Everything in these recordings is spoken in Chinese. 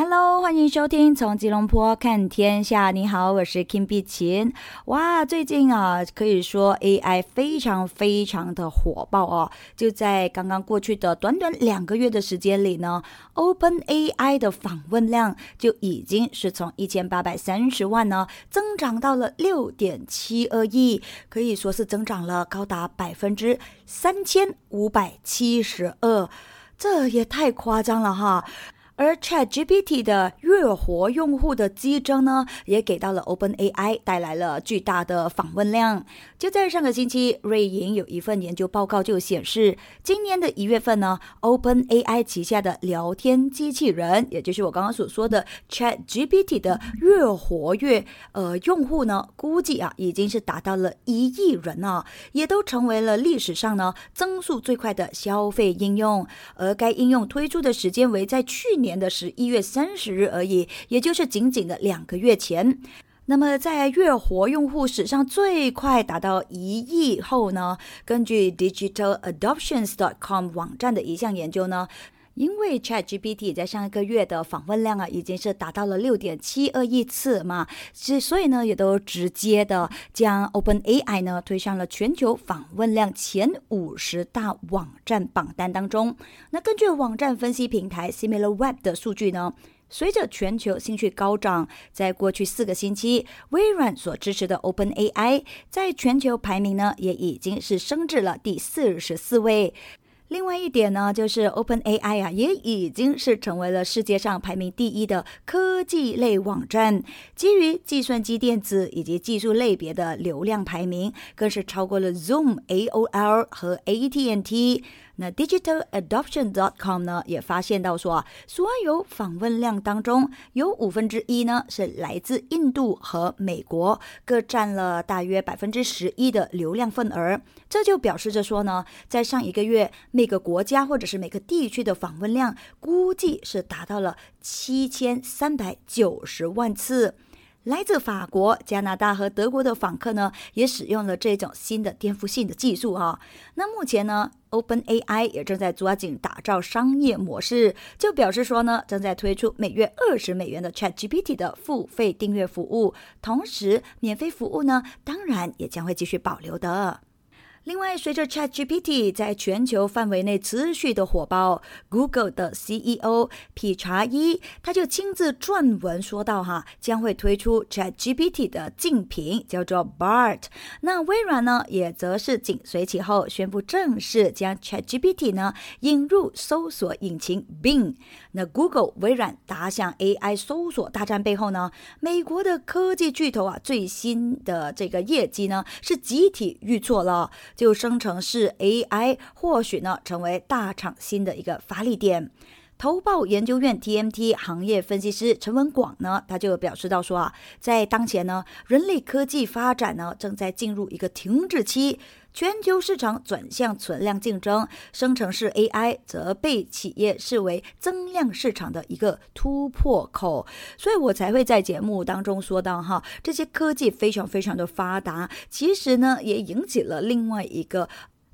Hello，欢迎收听从吉隆坡看天下。你好，我是 Kim 碧琴。哇，最近啊，可以说 AI 非常非常的火爆哦。就在刚刚过去的短短两个月的时间里呢，OpenAI 的访问量就已经是从一千八百三十万呢，增长到了六点七二亿，可以说是增长了高达百分之三千五百七十二，这也太夸张了哈。而 ChatGPT 的月活用户的激增呢，也给到了 OpenAI 带来了巨大的访问量。就在上个星期，瑞银有一份研究报告就显示，今年的一月份呢，OpenAI 旗下的聊天机器人，也就是我刚刚所说的 ChatGPT 的月活跃呃用户呢，估计啊已经是达到了一亿人啊，也都成为了历史上呢增速最快的消费应用。而该应用推出的时间为在去年。年的十一月三十日而已，也就是仅仅的两个月前。那么，在月活用户史上最快达到一亿后呢？根据 DigitalAdoptions.com 网站的一项研究呢，因为 ChatGPT 在上一个月的访问量啊，已经是达到了六点七二亿次嘛，之所以呢，也都直接的将 OpenAI 呢推上了全球访问量前五十大网站榜单当中。那根据网站分析平台 SimilarWeb 的数据呢？随着全球兴趣高涨，在过去四个星期，微软所支持的 OpenAI 在全球排名呢，也已经是升至了第四十四位。另外一点呢，就是 OpenAI 啊，也已经是成为了世界上排名第一的科技类网站，基于计算机电子以及技术类别的流量排名，更是超过了 Zoom、AOL 和 AT&T。那 DigitalAdoption.com 呢也发现到说啊，所有访问量当中有五分之一呢是来自印度和美国，各占了大约百分之十一的流量份额。这就表示着说呢，在上一个月每个国家或者是每个地区的访问量估计是达到了七千三百九十万次。来自法国、加拿大和德国的访客呢，也使用了这种新的颠覆性的技术哈。那目前呢，OpenAI 也正在抓紧打造商业模式，就表示说呢，正在推出每月二十美元的 ChatGPT 的付费订阅服务，同时免费服务呢，当然也将会继续保留的。另外，随着 ChatGPT 在全球范围内持续的火爆，Google 的 CEO 皮查伊他就亲自撰文说到，哈将会推出 ChatGPT 的竞品，叫做 Bart。那微软呢，也则是紧随其后，宣布正式将 ChatGPT 呢引入搜索引擎 Bing。那 Google、微软打响 AI 搜索大战背后呢，美国的科技巨头啊，最新的这个业绩呢是集体预错了。就生成式 AI 或许呢成为大厂新的一个发力点。投报研究院 TMT 行业分析师陈文广呢，他就表示到说啊，在当前呢，人类科技发展呢正在进入一个停滞期。全球市场转向存量竞争，生成式 AI 则被企业视为增量市场的一个突破口，所以我才会在节目当中说到哈，这些科技非常非常的发达，其实呢也引起了另外一个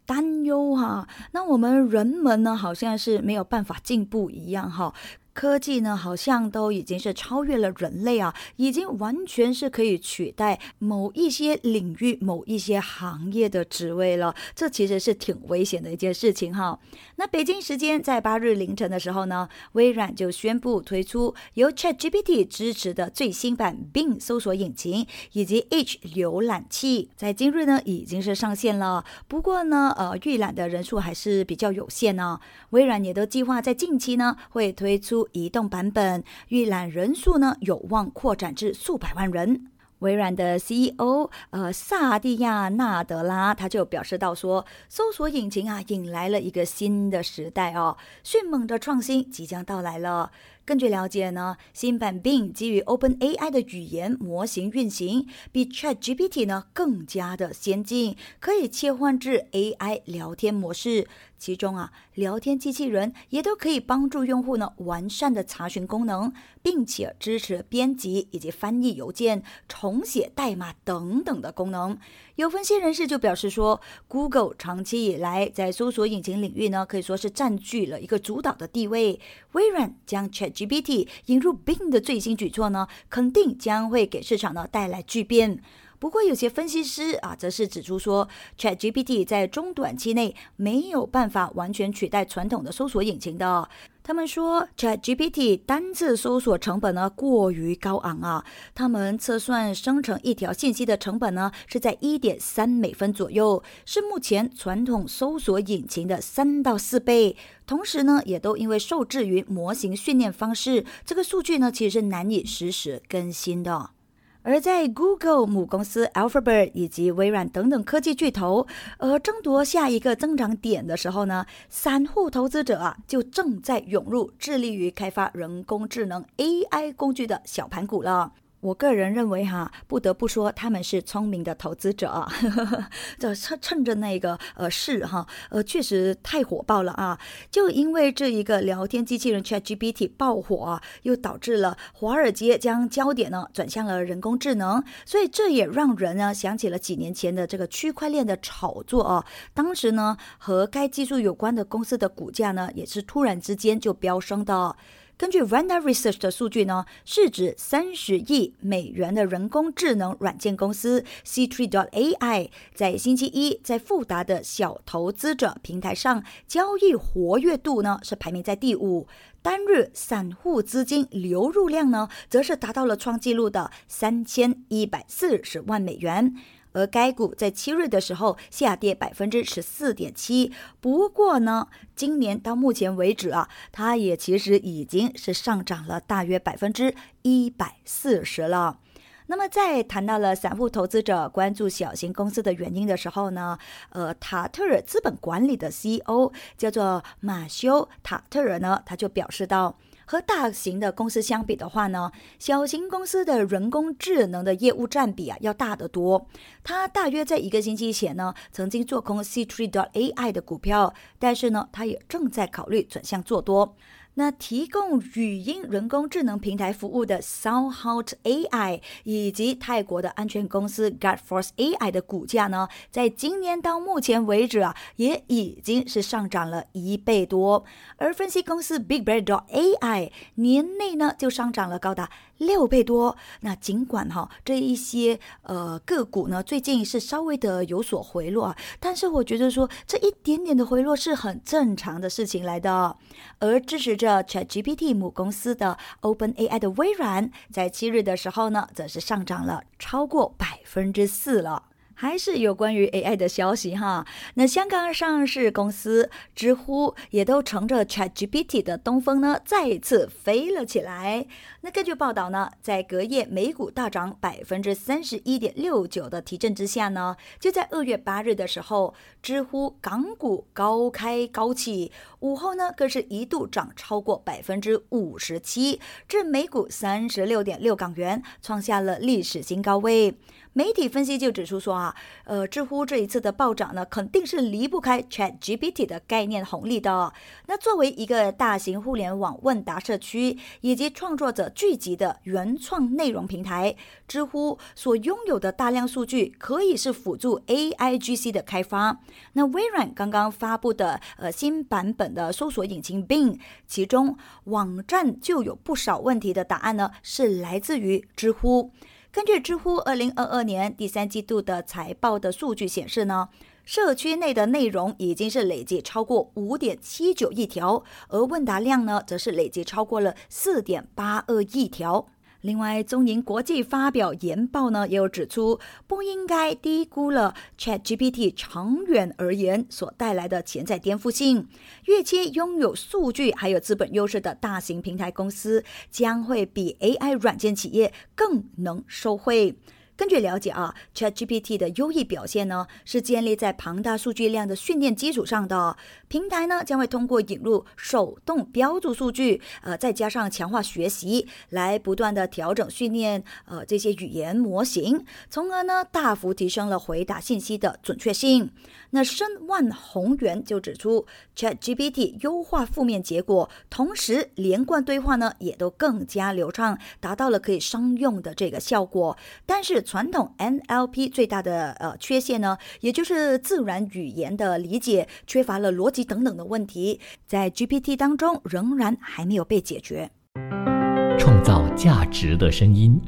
担忧哈，那我们人们呢好像是没有办法进步一样哈。科技呢，好像都已经是超越了人类啊，已经完全是可以取代某一些领域、某一些行业的职位了。这其实是挺危险的一件事情哈。那北京时间在八日凌晨的时候呢，微软就宣布推出由 ChatGPT 支持的最新版 Bing 搜索引擎以及 Edge 浏览器，在今日呢已经是上线了。不过呢，呃，预览的人数还是比较有限呢。微软也都计划在近期呢会推出。移动版本预览人数呢有望扩展至数百万人。微软的 CEO 呃萨蒂亚纳德拉他就表示到说，搜索引擎啊引来了一个新的时代哦，迅猛的创新即将到来了。根据了解呢，新版 Bing 基于 OpenAI 的语言模型运行，比 ChatGPT 呢更加的先进，可以切换至 AI 聊天模式。其中啊，聊天机器人也都可以帮助用户呢完善的查询功能，并且支持编辑以及翻译邮件、重写代码等等的功能。有分析人士就表示说，Google 长期以来在搜索引擎领域呢，可以说是占据了一个主导的地位。微软将 ChatGPT 引入 Bing 的最新举措呢，肯定将会给市场呢带来巨变。不过，有些分析师啊，则是指出说，ChatGPT 在中短期内没有办法完全取代传统的搜索引擎的。他们说，ChatGPT 单次搜索成本呢过于高昂啊。他们测算生成一条信息的成本呢是在一点三美分左右，是目前传统搜索引擎的三到四倍。同时呢，也都因为受制于模型训练方式，这个数据呢其实是难以实时更新的。而在 Google 母公司 Alphabet 以及微软等等科技巨头，呃，争夺下一个增长点的时候呢，散户投资者啊，就正在涌入致力于开发人工智能 AI 工具的小盘股了。我个人认为哈，不得不说他们是聪明的投资者啊，这趁趁着那个呃市哈，呃确实太火爆了啊，就因为这一个聊天机器人 ChatGPT 爆火啊，又导致了华尔街将焦点呢转向了人工智能，所以这也让人呢想起了几年前的这个区块链的炒作啊，当时呢和该技术有关的公司的股价呢也是突然之间就飙升的。根据 Vanda Research 的数据呢，市值三十亿美元的人工智能软件公司 C3.AI 在星期一在富达的小投资者平台上交易活跃度呢是排名在第五，单日散户资金流入量呢则是达到了创纪录的三千一百四十万美元。而该股在七日的时候下跌百分之十四点七，不过呢，今年到目前为止啊，它也其实已经是上涨了大约百分之一百四十了。那么在谈到了散户投资者关注小型公司的原因的时候呢，呃，塔特尔资本管理的 CEO 叫做马修塔特尔呢，他就表示到。和大型的公司相比的话呢，小型公司的人工智能的业务占比啊要大得多。他大约在一个星期前呢，曾经做空 C3.AI 的股票，但是呢，他也正在考虑转向做多。那提供语音人工智能平台服务的 SoundHound AI 以及泰国的安全公司 Guardforce AI 的股价呢，在今年到目前为止啊，也已经是上涨了一倍多。而分析公司 BigBear.AI 年内呢，就上涨了高达。六倍多。那尽管哈这一些呃个股呢最近是稍微的有所回落啊，但是我觉得说这一点点的回落是很正常的事情来的。而支持着 ChatGPT 母公司的 OpenAI 的微软，在七日的时候呢，则是上涨了超过百分之四了。还是有关于 AI 的消息哈。那香港上市公司知乎也都乘着 ChatGPT 的东风呢，再一次飞了起来。那根据报道呢，在隔夜美股大涨百分之三十一点六九的提振之下呢，就在二月八日的时候，知乎港股高开高起，午后呢更是一度涨超过百分之五十七，至每股三十六点六港元，创下了历史新高位。媒体分析就指出说啊，呃，知乎这一次的暴涨呢，肯定是离不开 Chat GPT 的概念红利的。那作为一个大型互联网问答社区以及创作者聚集的原创内容平台，知乎所拥有的大量数据可以是辅助 AIGC 的开发。那微软刚刚发布的呃新版本的搜索引擎 Bing，其中网站就有不少问题的答案呢，是来自于知乎。根据知乎二零二二年第三季度的财报的数据显示呢，社区内的内容已经是累计超过五点七九亿条，而问答量呢，则是累计超过了四点八二亿条。另外，中银国际发表研报呢，也有指出，不应该低估了 ChatGPT 长远而言所带来的潜在颠覆性。预期拥有数据还有资本优势的大型平台公司，将会比 AI 软件企业更能受惠。根据了解啊，ChatGPT 的优异表现呢，是建立在庞大数据量的训练基础上的。平台呢将会通过引入手动标注数据，呃，再加上强化学习，来不断的调整训练呃这些语言模型，从而呢大幅提升了回答信息的准确性。那申万宏源就指出，ChatGPT 优化负面结果，同时连贯对话呢也都更加流畅，达到了可以商用的这个效果。但是传统 NLP 最大的呃缺陷呢，也就是自然语言的理解缺乏了逻辑等等的问题，在 GPT 当中仍然还没有被解决。创造价值的声音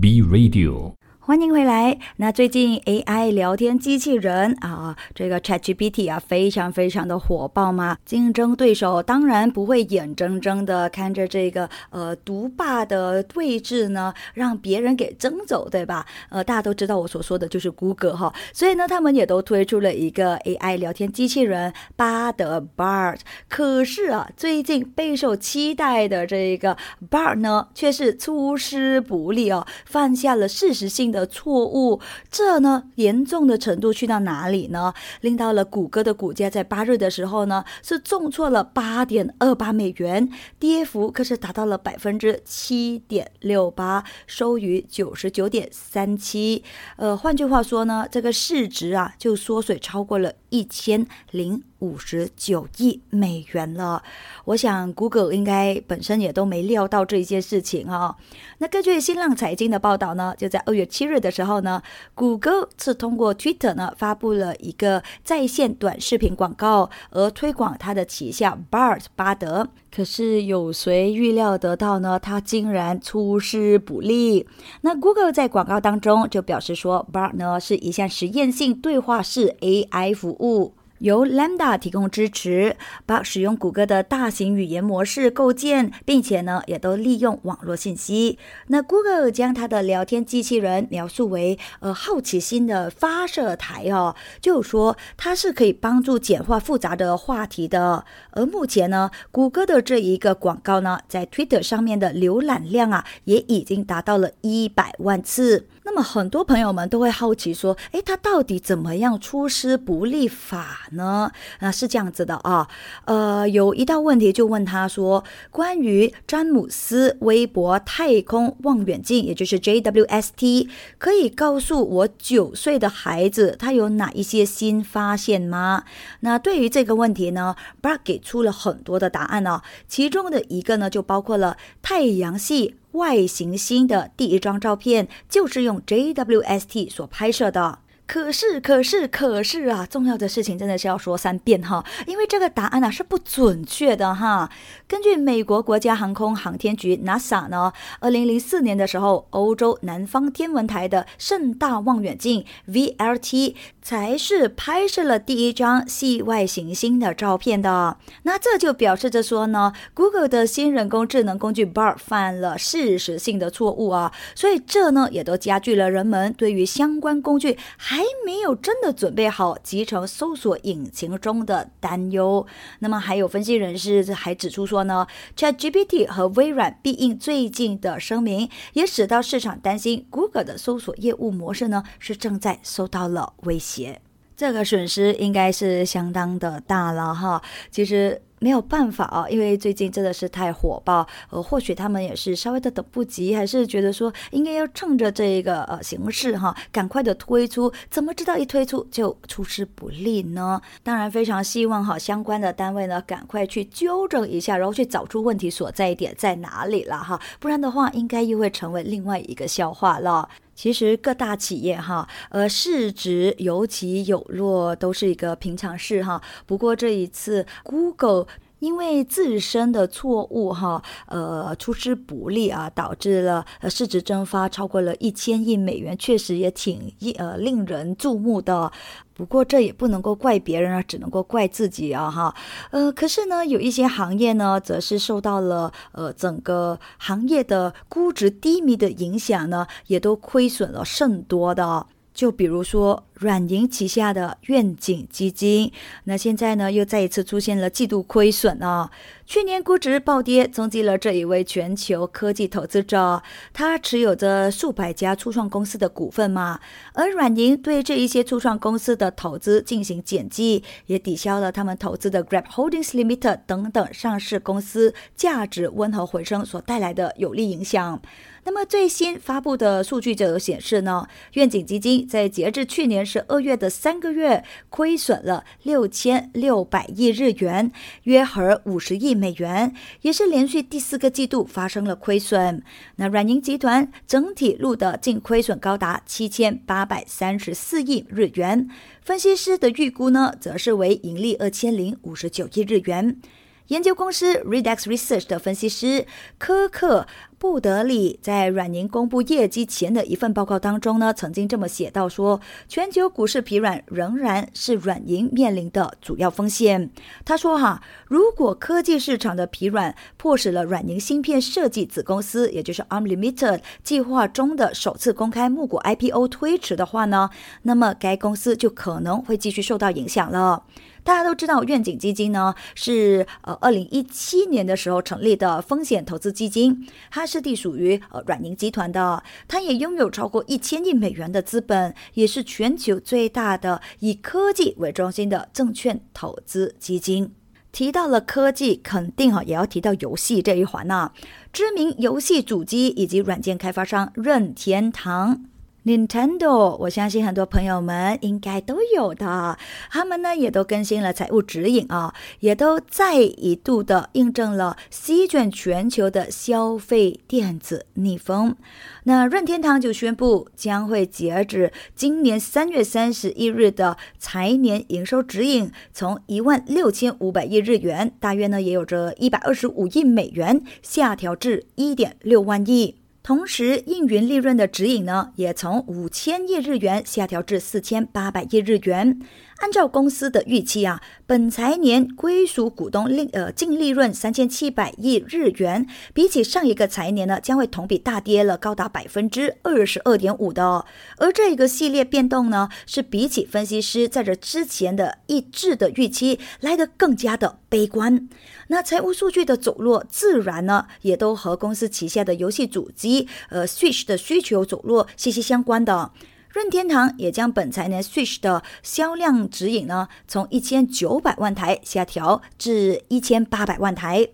，B Radio。欢迎回来。那最近 AI 聊天机器人啊，这个 ChatGPT 啊，非常非常的火爆嘛。竞争对手当然不会眼睁睁的看着这个呃独霸的位置呢，让别人给争走，对吧？呃，大家都知道我所说的就是 Google 哈，所以呢，他们也都推出了一个 AI 聊天机器人巴德 Bard。可是啊，最近备受期待的这个 Bard 呢，却是出师不利哦，犯下了事实性的。的错误，这呢严重的程度去到哪里呢？令到了谷歌的股价在八日的时候呢是重挫了八点二八美元，跌幅可是达到了百分之七点六八，收于九十九点三七。呃，换句话说呢，这个市值啊就缩水超过了一千零。五十九亿美元了，我想 Google 应该本身也都没料到这一件事情啊。那根据新浪财经的报道呢，就在二月七日的时候呢，，Google 是通过 Twitter 呢发布了一个在线短视频广告，而推广它的旗下 Bart 巴德。可是有谁预料得到呢？它竟然出师不利。那 Google 在广告当中就表示说，Bard 呢是一项实验性对话式 AI 服务。由 Lambda 提供支持，把使用谷歌的大型语言模式构建，并且呢，也都利用网络信息。那 Google 将它的聊天机器人描述为呃好奇心的发射台哦，就说它是可以帮助简化复杂的话题的。而目前呢，谷歌的这一个广告呢，在 Twitter 上面的浏览量啊，也已经达到了一百万次。那么很多朋友们都会好奇说，诶，他到底怎么样出师不利法呢？那是这样子的啊，呃，有一道问题就问他说，关于詹姆斯微博太空望远镜，也就是 JWST，可以告诉我九岁的孩子他有哪一些新发现吗？那对于这个问题呢，Brad 给出了很多的答案呢，其中的一个呢就包括了太阳系。外行星的第一张照片就是用 JWST 所拍摄的。可是，可是，可是啊！重要的事情真的是要说三遍哈，因为这个答案呢是不准确的哈。根据美国国家航空航天局 NASA 呢，二零零四年的时候，欧洲南方天文台的盛大望远镜 VLT 才是拍摄了第一张系外行星的照片的。那这就表示着说呢，Google 的新人工智能工具 Bar 犯了事实性的错误啊。所以这呢也都加剧了人们对于相关工具还。还没有真的准备好集成搜索引擎中的担忧。那么，还有分析人士还指出说呢，ChatGPT 和微软必应最近的声明，也使到市场担心 Google 的搜索业务模式呢是正在受到了威胁。这个损失应该是相当的大了哈。其实。没有办法啊，因为最近真的是太火爆，呃，或许他们也是稍微的等不及，还是觉得说应该要趁着这一个呃形势哈，赶快的推出，怎么知道一推出就出师不利呢？当然非常希望哈相关的单位呢赶快去纠正一下，然后去找出问题所在点在哪里了哈，不然的话应该又会成为另外一个笑话了。其实各大企业哈，呃，市值有起有落都是一个平常事哈。不过这一次，Google。因为自身的错误，哈，呃，出师不利啊，导致了呃市值蒸发超过了一千亿美元，确实也挺呃令人注目的。不过这也不能够怪别人啊，只能够怪自己啊，哈，呃，可是呢，有一些行业呢，则是受到了呃整个行业的估值低迷的影响呢，也都亏损了甚多的。就比如说软银旗下的愿景基金，那现在呢又再一次出现了季度亏损啊。去年估值暴跌，冲击了这一位全球科技投资者。他持有着数百家初创公司的股份嘛，而软银对这一些初创公司的投资进行减记，也抵消了他们投资的 Grab Holdings Limited 等等上市公司价值温和回升所带来的有利影响。那么最新发布的数据就有显示呢，愿景基金在截至去年十二月的三个月亏损了六千六百亿日元，约合五十亿美元，也是连续第四个季度发生了亏损。那软银集团整体录的净亏损高达七千八百三十四亿日元，分析师的预估呢，则是为盈利二千零五十九亿日元。研究公司 Redex Research 的分析师科克布德里在软银公布业绩前的一份报告当中呢，曾经这么写到说，全球股市疲软仍然是软银面临的主要风险。他说哈，如果科技市场的疲软迫使了软银芯片设计子公司，也就是 Arm Limited 计划中的首次公开募股 IPO 推迟的话呢，那么该公司就可能会继续受到影响了。大家都知道，愿景基金呢是呃二零一七年的时候成立的风险投资基金，它是隶属于呃软银集团的，它也拥有超过一千亿美元的资本，也是全球最大的以科技为中心的证券投资基金。提到了科技，肯定哈也要提到游戏这一环呐。知名游戏主机以及软件开发商任天堂。Nintendo，我相信很多朋友们应该都有的，他们呢也都更新了财务指引啊，也都再一度的印证了席卷全球的消费电子逆风。那任天堂就宣布将会截止今年三月三十一日的财年营收指引，从一万六千五百亿日元，大约呢也有着一百二十五亿美元，下调至一点六万亿。同时，应云利润的指引呢，也从五千亿日元下调至四千八百亿日元。按照公司的预期啊，本财年归属股东利呃净利润三千七百亿日元，比起上一个财年呢，将会同比大跌了高达百分之二十二点五的。而这一个系列变动呢，是比起分析师在这之前的一致的预期来得更加的悲观。那财务数据的走弱，自然呢，也都和公司旗下的游戏主机呃 Switch 的需求走弱息息相关的。任天堂也将本财年 Switch 的销量指引呢，从一千九百万台下调至一千八百万台。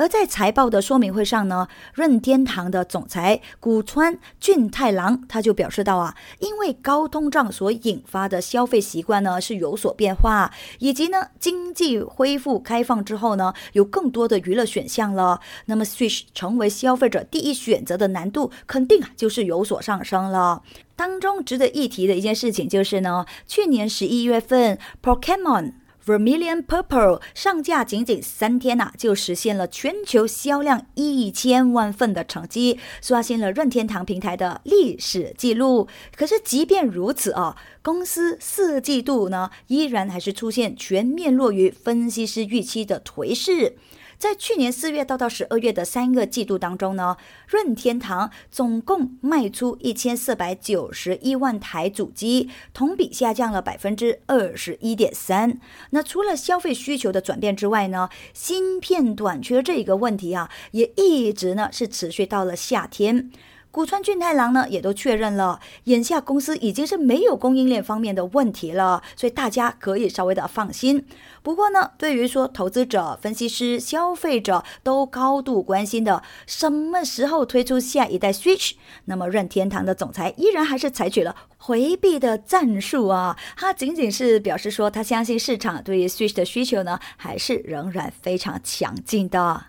而在财报的说明会上呢，任天堂的总裁古川俊太郎他就表示到啊，因为高通胀所引发的消费习惯呢是有所变化，以及呢经济恢复开放之后呢，有更多的娱乐选项了，那么 Switch 成为消费者第一选择的难度肯定啊就是有所上升了。当中值得一提的一件事情就是呢，去年十一月份，Pokemon Vermilion Purple 上架仅仅三天呐，就实现了全球销量一千万份的成绩，刷新了任天堂平台的历史记录。可是即便如此啊，公司四季度呢，依然还是出现全面落于分析师预期的颓势。在去年四月到到十二月的三个季度当中呢，任天堂总共卖出一千四百九十一万台主机，同比下降了百分之二十一点三。那除了消费需求的转变之外呢，芯片短缺这个问题啊，也一直呢是持续到了夏天。古川俊太郎呢，也都确认了，眼下公司已经是没有供应链方面的问题了，所以大家可以稍微的放心。不过呢，对于说投资者、分析师、消费者都高度关心的什么时候推出下一代 Switch，那么任天堂的总裁依然还是采取了回避的战术啊，他仅仅是表示说，他相信市场对于 Switch 的需求呢，还是仍然非常强劲的。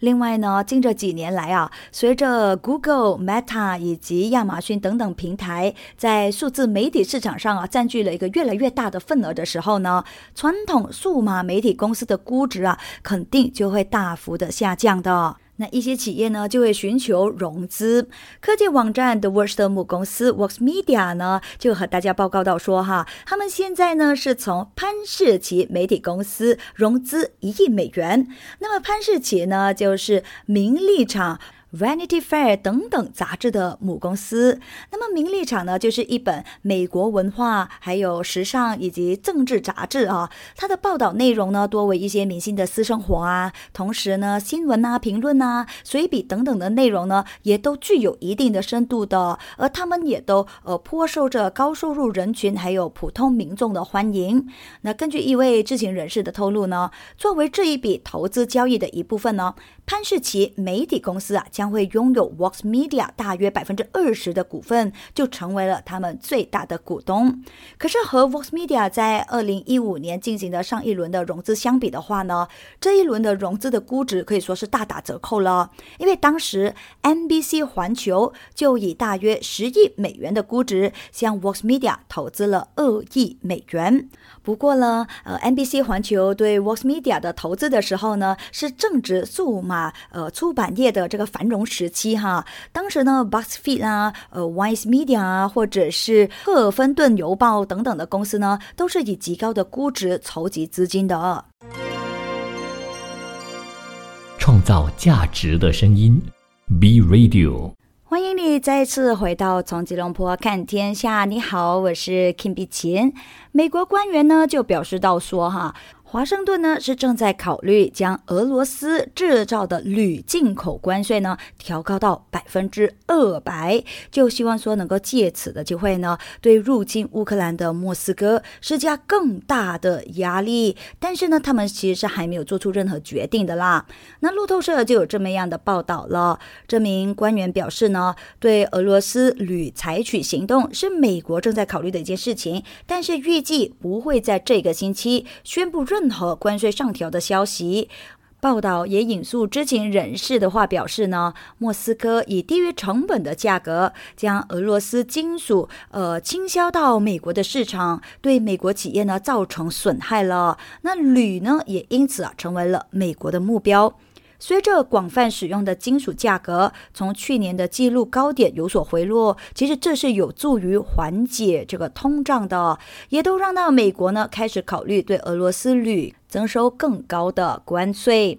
另外呢，近这几年来啊，随着 Google、Meta 以及亚马逊等等平台在数字媒体市场上啊占据了一个越来越大的份额的时候呢，传统数码媒体公司的估值啊，肯定就会大幅的下降的。那一些企业呢，就会寻求融资。科技网站 The Worst 的母公司 work media 呢，就和大家报告到说，哈，他们现在呢是从潘氏奇媒体公司融资一亿美元。那么潘氏奇呢，就是名利场 Vanity Fair 等等杂志的母公司。那么名利场呢，就是一本美国文化、还有时尚以及政治杂志啊。它的报道内容呢，多为一些明星的私生活啊，同时呢，新闻啊、评论啊、随笔等等的内容呢，也都具有一定的深度的。而他们也都呃颇受着高收入人群还有普通民众的欢迎。那根据一位知情人士的透露呢，作为这一笔投资交易的一部分呢。潘世奇媒体公司啊，将会拥有 Vox Media 大约百分之二十的股份，就成为了他们最大的股东。可是和 Vox Media 在二零一五年进行的上一轮的融资相比的话呢，这一轮的融资的估值可以说是大打折扣了。因为当时 NBC 环球就以大约十亿美元的估值向 Vox Media 投资了二亿美元。不过呢，呃，NBC 环球对 Vox Media 的投资的时候呢，是正值数码呃出版业的这个繁荣时期哈。当时呢，BuzzFeed 啊，呃，Wise Media 啊，或者是赫尔芬顿邮报等等的公司呢，都是以极高的估值筹集资金的。创造价值的声音，B Radio。欢迎你再次回到从吉隆坡看天下。你好，我是 Kim 碧琴。美国官员呢就表示到说哈。华盛顿呢是正在考虑将俄罗斯制造的铝进口关税呢调高到百分之二百，就希望说能够借此的机会呢对入侵乌克兰的莫斯科施加更大的压力。但是呢，他们其实是还没有做出任何决定的啦。那路透社就有这么样的报道了。这名官员表示呢，对俄罗斯铝采取行动是美国正在考虑的一件事情，但是预计不会在这个星期宣布。任何关税上调的消息，报道也引述知情人士的话表示呢，莫斯科以低于成本的价格将俄罗斯金属呃倾销到美国的市场，对美国企业呢造成损害了。那铝呢也因此啊成为了美国的目标。随着广泛使用的金属价格从去年的纪录高点有所回落，其实这是有助于缓解这个通胀的，也都让到美国呢开始考虑对俄罗斯铝征收更高的关税。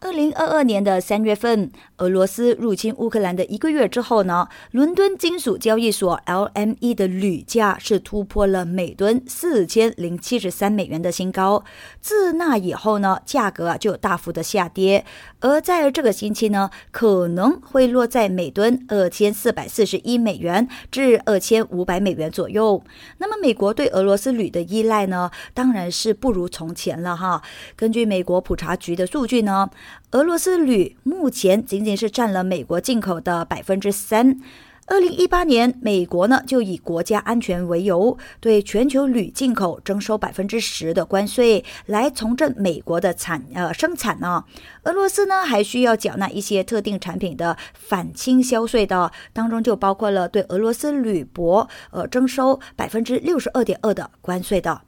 二零二二年的三月份，俄罗斯入侵乌克兰的一个月之后呢，伦敦金属交易所 LME 的铝价是突破了每吨四千零七十三美元的新高。自那以后呢，价格啊就大幅的下跌，而在这个星期呢，可能会落在每吨二千四百四十一美元至二千五百美元左右。那么，美国对俄罗斯铝的依赖呢，当然是不如从前了哈。根据美国普查局的数据呢。俄罗斯铝目前仅仅是占了美国进口的百分之三。二零一八年，美国呢就以国家安全为由，对全球铝进口征收百分之十的关税，来重振美国的产呃生产呢。俄罗斯呢还需要缴纳一些特定产品的反倾销税的，当中就包括了对俄罗斯铝箔呃征收百分之六十二点二的关税的。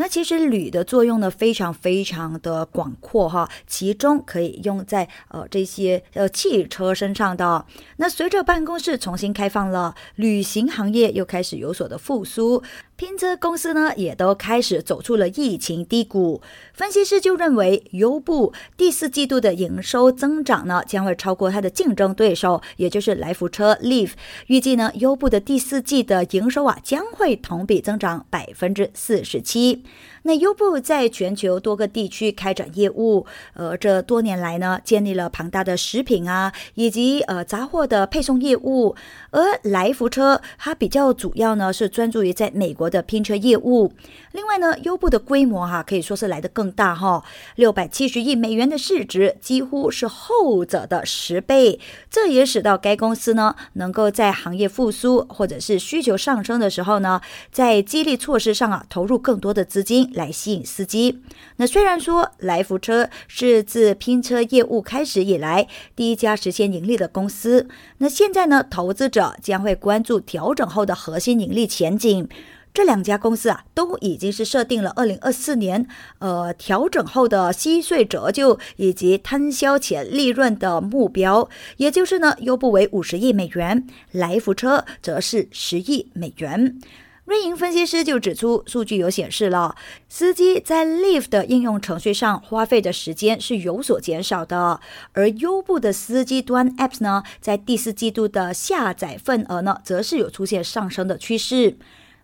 那其实铝的作用呢，非常非常的广阔哈，其中可以用在呃这些呃汽车身上的。那随着办公室重新开放了，旅行行业又开始有所的复苏。拼车公司呢，也都开始走出了疫情低谷。分析师就认为，优步第四季度的营收增长呢，将会超过它的竞争对手，也就是来福车 Leaf。预计呢，优步的第四季的营收啊，将会同比增长百分之四十七。那优步在全球多个地区开展业务，呃，这多年来呢，建立了庞大的食品啊，以及呃杂货的配送业务。而来福车它比较主要呢，是专注于在美国的拼车业务。另外呢，优步的规模哈，可以说是来得更大哈，六百七十亿美元的市值，几乎是后者的十倍。这也使到该公司呢，能够在行业复苏或者是需求上升的时候呢，在激励措施上啊，投入更多的资金。来吸引司机。那虽然说来福车是自拼车业务开始以来第一家实现盈利的公司，那现在呢，投资者将会关注调整后的核心盈利前景。这两家公司啊，都已经是设定了二零二四年呃调整后的息税折旧以及摊销前利润的目标，也就是呢，优步为五十亿美元，来福车则是十亿美元。瑞银分析师就指出，数据有显示了，司机在 Live 的应用程序上花费的时间是有所减少的，而优步的司机端 Apps 呢，在第四季度的下载份额呢，则是有出现上升的趋势。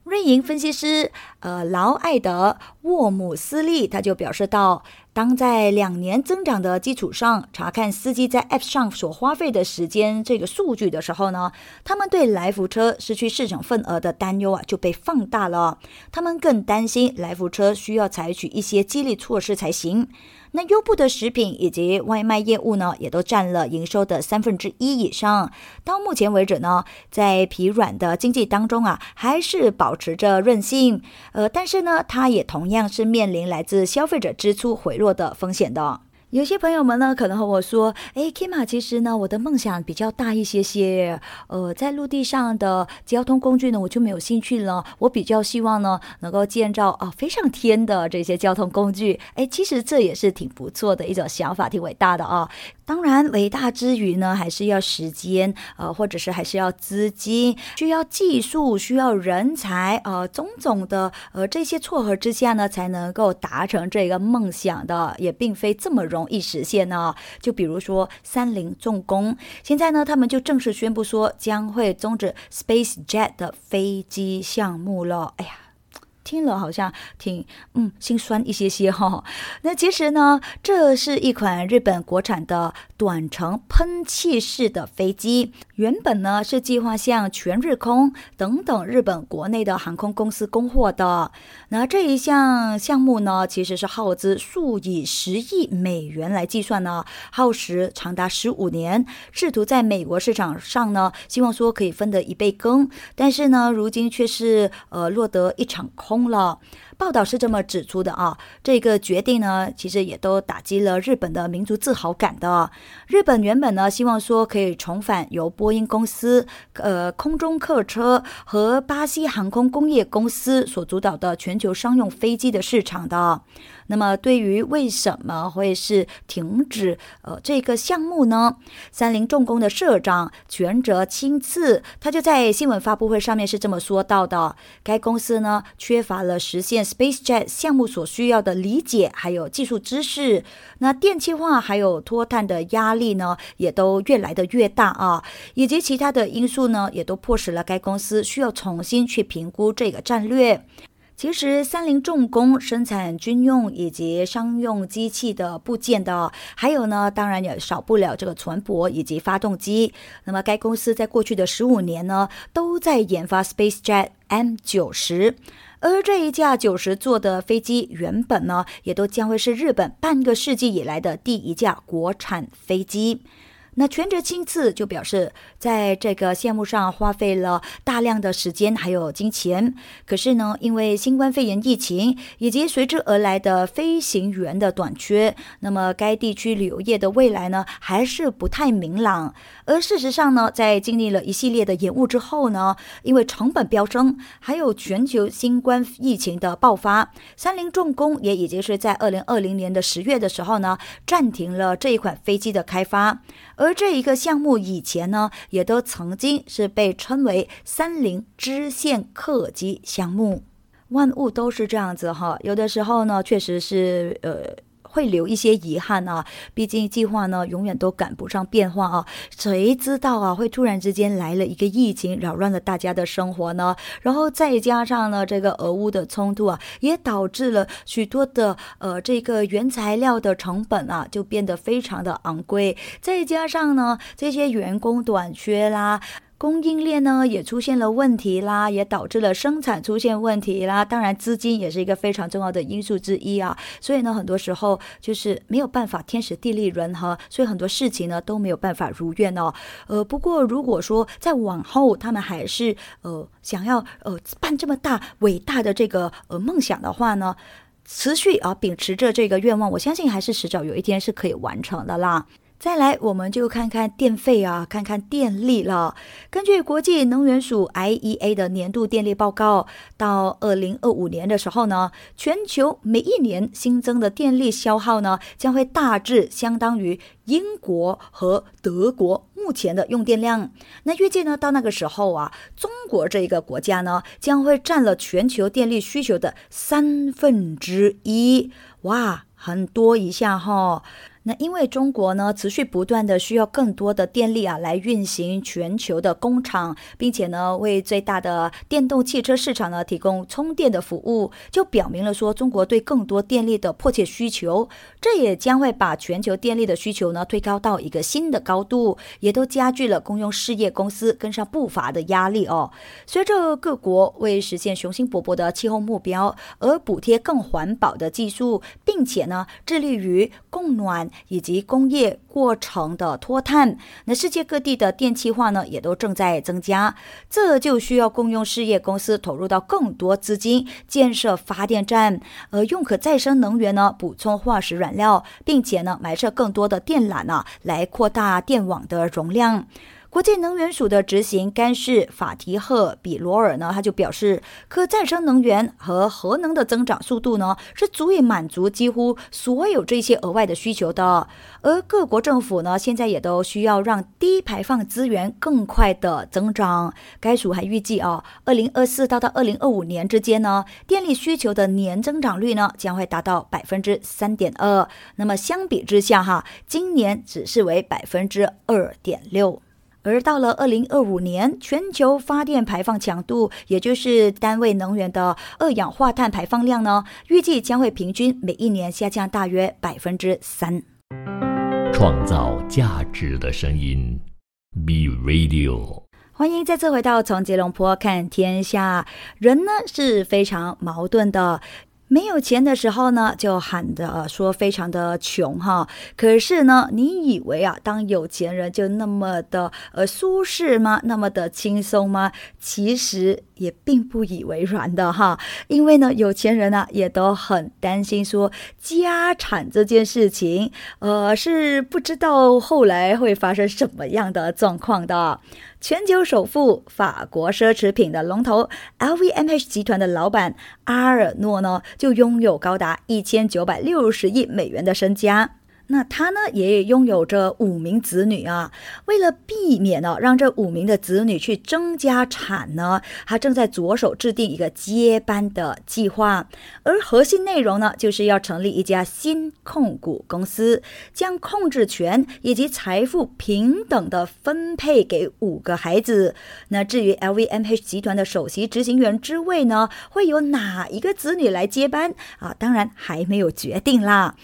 瑞银分析师呃劳艾德沃姆斯利他就表示到。当在两年增长的基础上查看司机在 App 上所花费的时间这个数据的时候呢，他们对来福车失去市场份额的担忧啊就被放大了。他们更担心来福车需要采取一些激励措施才行。那优步的食品以及外卖业务呢，也都占了营收的三分之一以上。到目前为止呢，在疲软的经济当中啊，还是保持着韧性。呃，但是呢，它也同样样是面临来自消费者支出回落的风险的。有些朋友们呢，可能和我说：“哎，Kima，其实呢，我的梦想比较大一些些。呃，在陆地上的交通工具呢，我就没有兴趣了。我比较希望呢，能够建造啊飞上天的这些交通工具。哎，其实这也是挺不错的一种想法，挺伟大的啊。当然，伟大之余呢，还是要时间，呃，或者是还是要资金，需要技术，需要人才，呃，种种的呃这些撮合之下呢，才能够达成这个梦想的，也并非这么容。易实现呢？就比如说三菱重工，现在呢，他们就正式宣布说将会终止 SpaceJet 的飞机项目了。哎呀！听了好像挺嗯心酸一些些哈，那其实呢，这是一款日本国产的短程喷气式的飞机，原本呢是计划向全日空等等日本国内的航空公司供货的。那这一项项目呢，其实是耗资数以十亿美元来计算呢，耗时长达十五年，试图在美国市场上呢，希望说可以分得一杯羹，但是呢，如今却是呃落得一场空。通了。报道是这么指出的啊，这个决定呢，其实也都打击了日本的民族自豪感的。日本原本呢，希望说可以重返由波音公司、呃空中客车和巴西航空工业公司所主导的全球商用飞机的市场的。那么，对于为什么会是停止呃这个项目呢？三菱重工的社长全泽亲自他就在新闻发布会上面是这么说到的：该公司呢，缺乏了实现。SpaceJet 项目所需要的理解，还有技术知识，那电气化还有脱碳的压力呢，也都越来的越大啊，以及其他的因素呢，也都迫使了该公司需要重新去评估这个战略。其实，三菱重工生产军用以及商用机器的部件的，还有呢，当然也少不了这个船舶以及发动机。那么，该公司在过去的十五年呢，都在研发 SpaceJet M 九十。而这一架九十座的飞机，原本呢，也都将会是日本半个世纪以来的第一架国产飞机。那全哲亲自就表示，在这个项目上花费了大量的时间还有金钱。可是呢，因为新冠肺炎疫情以及随之而来的飞行员的短缺，那么该地区旅游业的未来呢，还是不太明朗。而事实上呢，在经历了一系列的延误之后呢，因为成本飙升，还有全球新冠疫情的爆发，三菱重工也已经是在二零二零年的十月的时候呢，暂停了这一款飞机的开发。而这一个项目以前呢，也都曾经是被称为三菱支线客机项目。万物都是这样子哈，有的时候呢，确实是呃。会留一些遗憾啊，毕竟计划呢永远都赶不上变化啊，谁知道啊会突然之间来了一个疫情，扰乱了大家的生活呢？然后再加上呢这个俄乌的冲突啊，也导致了许多的呃这个原材料的成本啊就变得非常的昂贵，再加上呢这些员工短缺啦。供应链呢也出现了问题啦，也导致了生产出现问题啦。当然，资金也是一个非常重要的因素之一啊。所以呢，很多时候就是没有办法天时地利人和，所以很多事情呢都没有办法如愿哦。呃，不过如果说再往后，他们还是呃想要呃办这么大伟大的这个呃梦想的话呢，持续啊秉持着这个愿望，我相信还是迟早有一天是可以完成的啦。再来，我们就看看电费啊，看看电力了。根据国际能源署 IEA 的年度电力报告，到二零二五年的时候呢，全球每一年新增的电力消耗呢，将会大致相当于英国和德国目前的用电量。那预计呢，到那个时候啊，中国这一个国家呢，将会占了全球电力需求的三分之一。哇，很多一下哈。那因为中国呢，持续不断的需要更多的电力啊，来运行全球的工厂，并且呢，为最大的电动汽车市场呢提供充电的服务，就表明了说中国对更多电力的迫切需求。这也将会把全球电力的需求呢推高到一个新的高度，也都加剧了公用事业公司跟上步伐的压力哦。随着各国为实现雄心勃勃的气候目标而补贴更环保的技术，并且呢，致力于供暖。以及工业过程的脱碳，那世界各地的电气化呢，也都正在增加，这就需要公用事业公司投入到更多资金建设发电站，而用可再生能源呢补充化石燃料，并且呢埋设更多的电缆呢，来扩大电网的容量。国际能源署的执行干事法提赫比罗尔呢，他就表示，可再生能源和核能的增长速度呢，是足以满足几乎所有这些额外的需求的。而各国政府呢，现在也都需要让低排放资源更快的增长。该署还预计啊，二零二四到到二零二五年之间呢，电力需求的年增长率呢，将会达到百分之三点二。那么相比之下哈，今年只是为百分之二点六。而到了二零二五年，全球发电排放强度，也就是单位能源的二氧化碳排放量呢，预计将会平均每一年下降大约百分之三。创造价值的声音，B Radio，欢迎再次回到从吉隆坡看天下。人呢是非常矛盾的。没有钱的时候呢，就喊着说非常的穷哈。可是呢，你以为啊，当有钱人就那么的呃舒适吗？那么的轻松吗？其实也并不以为然的哈。因为呢，有钱人呢也都很担心说家产这件事情，呃，是不知道后来会发生什么样的状况的。全球首富、法国奢侈品的龙头 LVMH 集团的老板阿尔诺呢，就拥有高达一千九百六十亿美元的身家。那他呢，也拥有着五名子女啊。为了避免呢，让这五名的子女去争家产呢，他正在着手制定一个接班的计划。而核心内容呢，就是要成立一家新控股公司，将控制权以及财富平等的分配给五个孩子。那至于 LVMH 集团的首席执行员之位呢，会由哪一个子女来接班啊？当然还没有决定啦。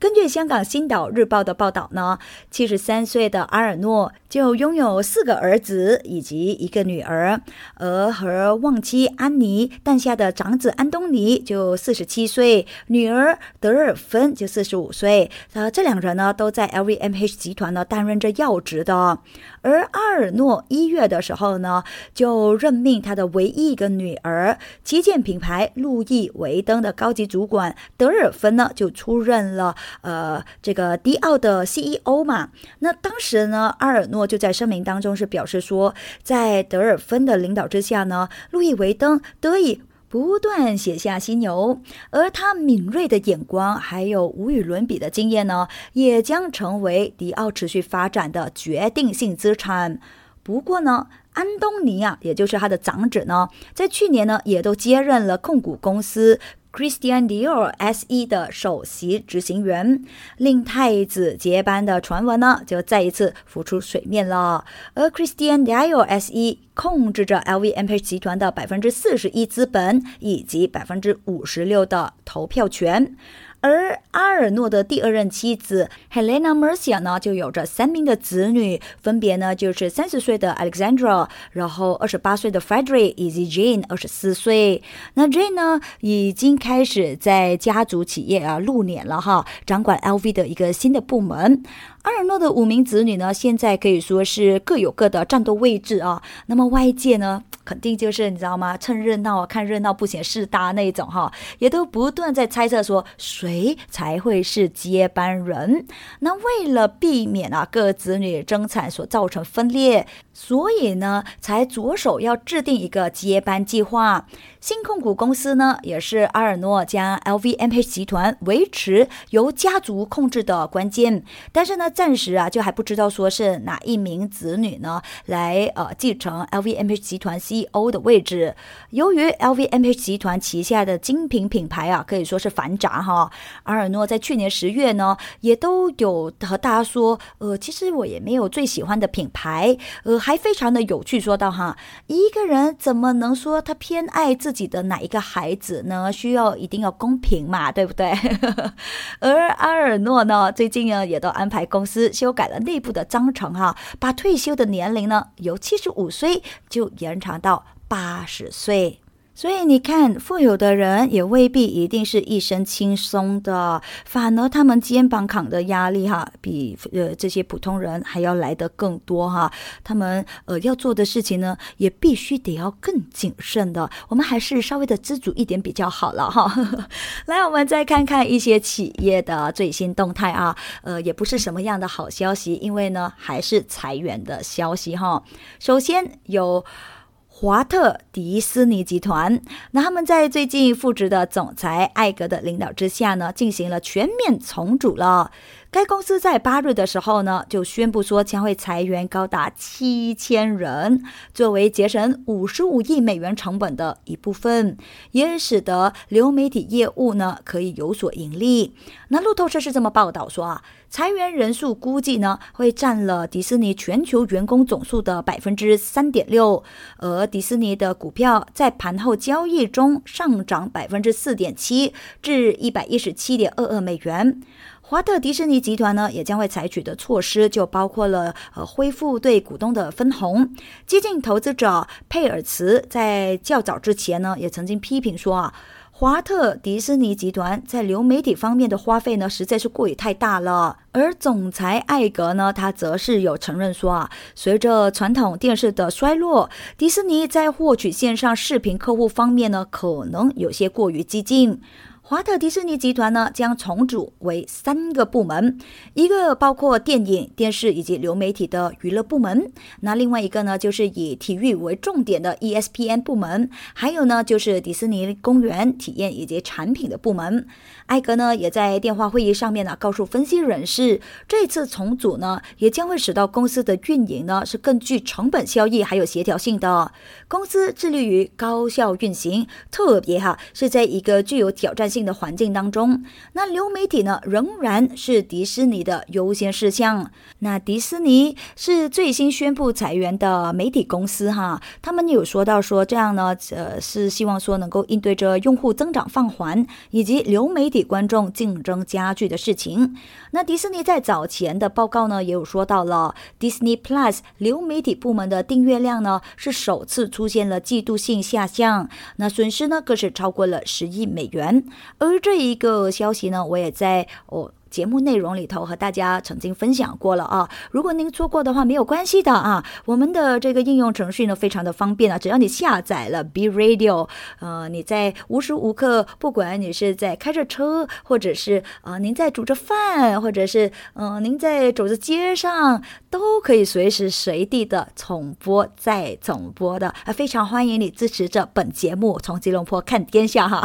根据香港《新岛日报》的报道呢，七十三岁的阿尔诺就拥有四个儿子以及一个女儿，而和旺妻安妮诞下的长子安东尼就四十七岁，女儿德尔芬就四十五岁。呃，这两人呢都在 LVMH 集团呢担任着要职的。而阿尔诺一月的时候呢，就任命他的唯一一个女儿，旗舰品牌路易维登的高级主管德尔芬呢，就出任了呃这个迪奥的 CEO 嘛。那当时呢，阿尔诺就在声明当中是表示说，在德尔芬的领导之下呢，路易维登得以。不断写下犀牛，而他敏锐的眼光还有无与伦比的经验呢，也将成为迪奥持续发展的决定性资产。不过呢，安东尼啊，也就是他的长子呢，在去年呢，也都接任了控股公司。Christian Dior SE 的首席执行员，令太子接班的传闻呢，就再一次浮出水面了。而 Christian Dior SE 控制着 LVMH 集团的百分之四十一资本以及百分之五十六的投票权。而阿尔诺的第二任妻子 Helena Mercia 呢，就有着三名的子女，分别呢就是三十岁的 Alexandra，然后二十八岁的 Frederick 以及 Jane 二十四岁。那 Jane 呢，已经开始在家族企业啊露脸了哈，掌管 LV 的一个新的部门。阿尔诺的五名子女呢，现在可以说是各有各的战斗位置啊。那么外界呢？肯定就是你知道吗？趁热闹啊，看热闹不嫌事大那一种哈，也都不断在猜测说谁才会是接班人。那为了避免啊各子女争产所造成分裂，所以呢才着手要制定一个接班计划。新控股公司呢也是阿尔诺将 LVMH 集团维持由家族控制的关键，但是呢暂时啊就还不知道说是哪一名子女呢来呃继承 LVMH 集团 C CEO 的位置。由于 LVMH 集团旗下的精品品牌啊可以说是繁杂哈，阿尔诺在去年十月呢也都有和大家说，呃其实我也没有最喜欢的品牌，呃还非常的有趣说到哈，一个人怎么能说他偏爱自己的哪一个孩子呢？需要一定要公平嘛，对不对？而阿尔诺呢，最近呢也都安排公司修改了内部的章程哈，把退休的年龄呢由七十五岁就延长到八十岁。所以你看，富有的人也未必一定是一身轻松的，反而他们肩膀扛的压力哈，比呃这些普通人还要来得更多哈。他们呃要做的事情呢，也必须得要更谨慎的。我们还是稍微的知足一点比较好了哈。来，我们再看看一些企业的最新动态啊，呃，也不是什么样的好消息，因为呢还是裁员的消息哈。首先有。华特迪士尼集团，那他们在最近复职的总裁艾格的领导之下呢，进行了全面重组了。该公司在八日的时候呢，就宣布说将会裁员高达七千人，作为节省五十五亿美元成本的一部分，也使得流媒体业务呢可以有所盈利。那路透社是这么报道说啊，裁员人数估计呢会占了迪士尼全球员工总数的百分之三点六，而迪士尼的股票在盘后交易中上涨百分之四点七，至一百一十七点二二美元。华特迪士尼集团呢，也将会采取的措施就包括了呃恢复对股东的分红。激进投资者佩尔茨在较早之前呢，也曾经批评说啊，华特迪士尼集团在流媒体方面的花费呢，实在是过于太大了。而总裁艾格呢，他则是有承认说啊，随着传统电视的衰落，迪士尼在获取线上视频客户方面呢，可能有些过于激进。华特迪士尼集团呢将重组为三个部门，一个包括电影、电视以及流媒体的娱乐部门，那另外一个呢就是以体育为重点的 ESPN 部门，还有呢就是迪士尼公园体验以及产品的部门。艾格呢也在电话会议上面呢告诉分析人士，这次重组呢也将会使到公司的运营呢是更具成本效益还有协调性的。公司致力于高效运行，特别哈是在一个具有挑战性的环境当中。那流媒体呢仍然是迪士尼的优先事项。那迪士尼是最新宣布裁员的媒体公司哈，他们有说到说这样呢呃是希望说能够应对着用户增长放缓以及流媒体。观众竞争加剧的事情。那迪士尼在早前的报告呢，也有说到了 Disney Plus 流媒体部门的订阅量呢，是首次出现了季度性下降，那损失呢更是超过了十亿美元。而这一个消息呢，我也在我。节目内容里头和大家曾经分享过了啊，如果您错过的话没有关系的啊，我们的这个应用程序呢非常的方便啊，只要你下载了 B Radio，呃，你在无时无刻，不管你是在开着车，或者是啊您在煮着饭，或者是嗯您在走着街上，都可以随时随地的重播再重播的。啊，非常欢迎你支持着本节目从吉隆坡看天下哈，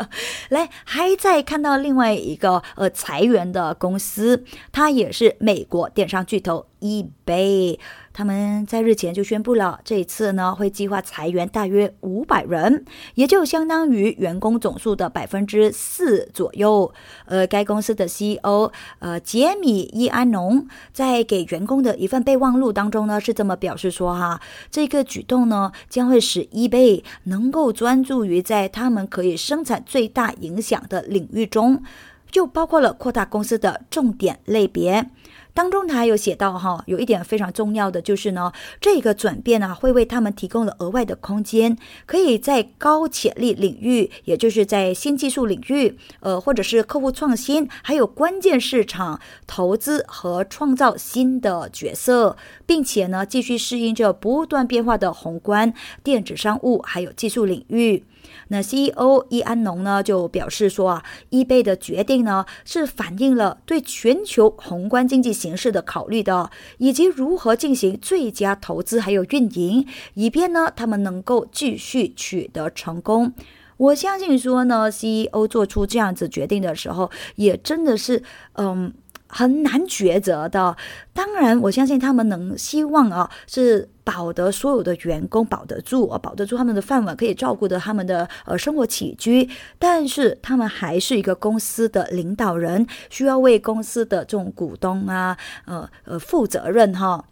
来还在看到另外一个呃裁员。的公司，它也是美国电商巨头 eBay。他们在日前就宣布了，这一次呢会计划裁员大约五百人，也就相当于员工总数的百分之四左右。呃，该公司的 CEO 呃杰米伊安农在给员工的一份备忘录当中呢是这么表示说：哈，这个举动呢将会使 eBay 能够专注于在他们可以生产最大影响的领域中。就包括了扩大公司的重点类别。当中他还有写到哈，有一点非常重要的就是呢，这个转变呢会为他们提供了额外的空间，可以在高潜力领域，也就是在新技术领域，呃，或者是客户创新，还有关键市场投资和创造新的角色，并且呢继续适应着不断变化的宏观电子商务还有技术领域。那 CEO 易安农呢就表示说啊，eBay 的决定呢是反映了对全球宏观经济形势的考虑的，以及如何进行最佳投资还有运营，以便呢他们能够继续取得成功。我相信说呢，CEO 做出这样子决定的时候，也真的是嗯。很难抉择的，当然，我相信他们能希望啊，是保得所有的员工保得住啊，保得住他们的饭碗，可以照顾的他们的呃生活起居。但是，他们还是一个公司的领导人，需要为公司的这种股东啊，呃呃负责任哈。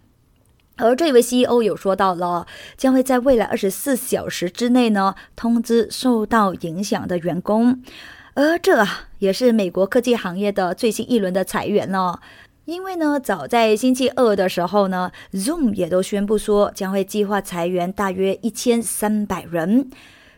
而这位 CEO 有说到了，将会在未来二十四小时之内呢，通知受到影响的员工。而这也是美国科技行业的最新一轮的裁员了，因为呢，早在星期二的时候呢，Zoom 也都宣布说将会计划裁员大约一千三百人。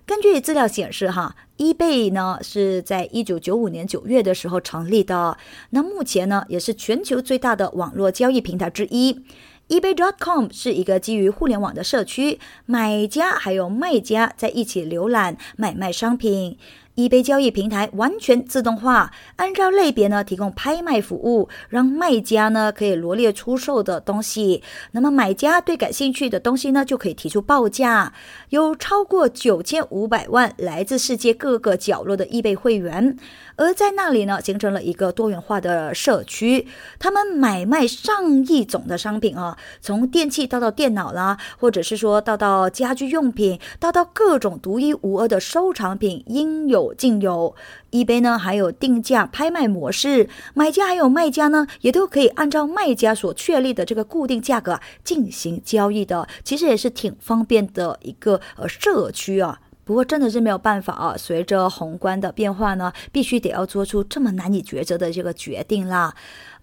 根据资料显示，哈，eBay 呢是在一九九五年九月的时候成立的，那目前呢也是全球最大的网络交易平台之一。eBay.com 是一个基于互联网的社区，买家还有卖家在一起浏览买卖商品。eBay 交易平台完全自动化，按照类别呢提供拍卖服务，让卖家呢可以罗列出售的东西，那么买家对感兴趣的东西呢就可以提出报价。有超过九千五百万来自世界各个角落的 eBay 会员。而在那里呢，形成了一个多元化的社区。他们买卖上亿种的商品啊，从电器到到电脑啦，或者是说到到家居用品，到到各种独一无二的收藏品，应有尽有。eBay 呢还有定价拍卖模式，买家还有卖家呢，也都可以按照卖家所确立的这个固定价格进行交易的。其实也是挺方便的一个呃社区啊。不过真的是没有办法啊！随着宏观的变化呢，必须得要做出这么难以抉择的这个决定啦。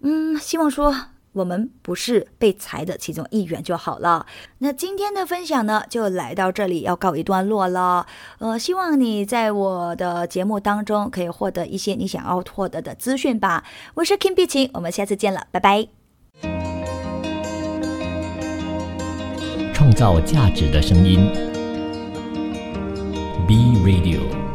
嗯，希望说我们不是被裁的其中一员就好了。那今天的分享呢，就来到这里要告一段落了。呃，希望你在我的节目当中可以获得一些你想要获得的资讯吧。我是 Kim 碧晴，我们下次见了，拜拜。创造价值的声音。B Radio。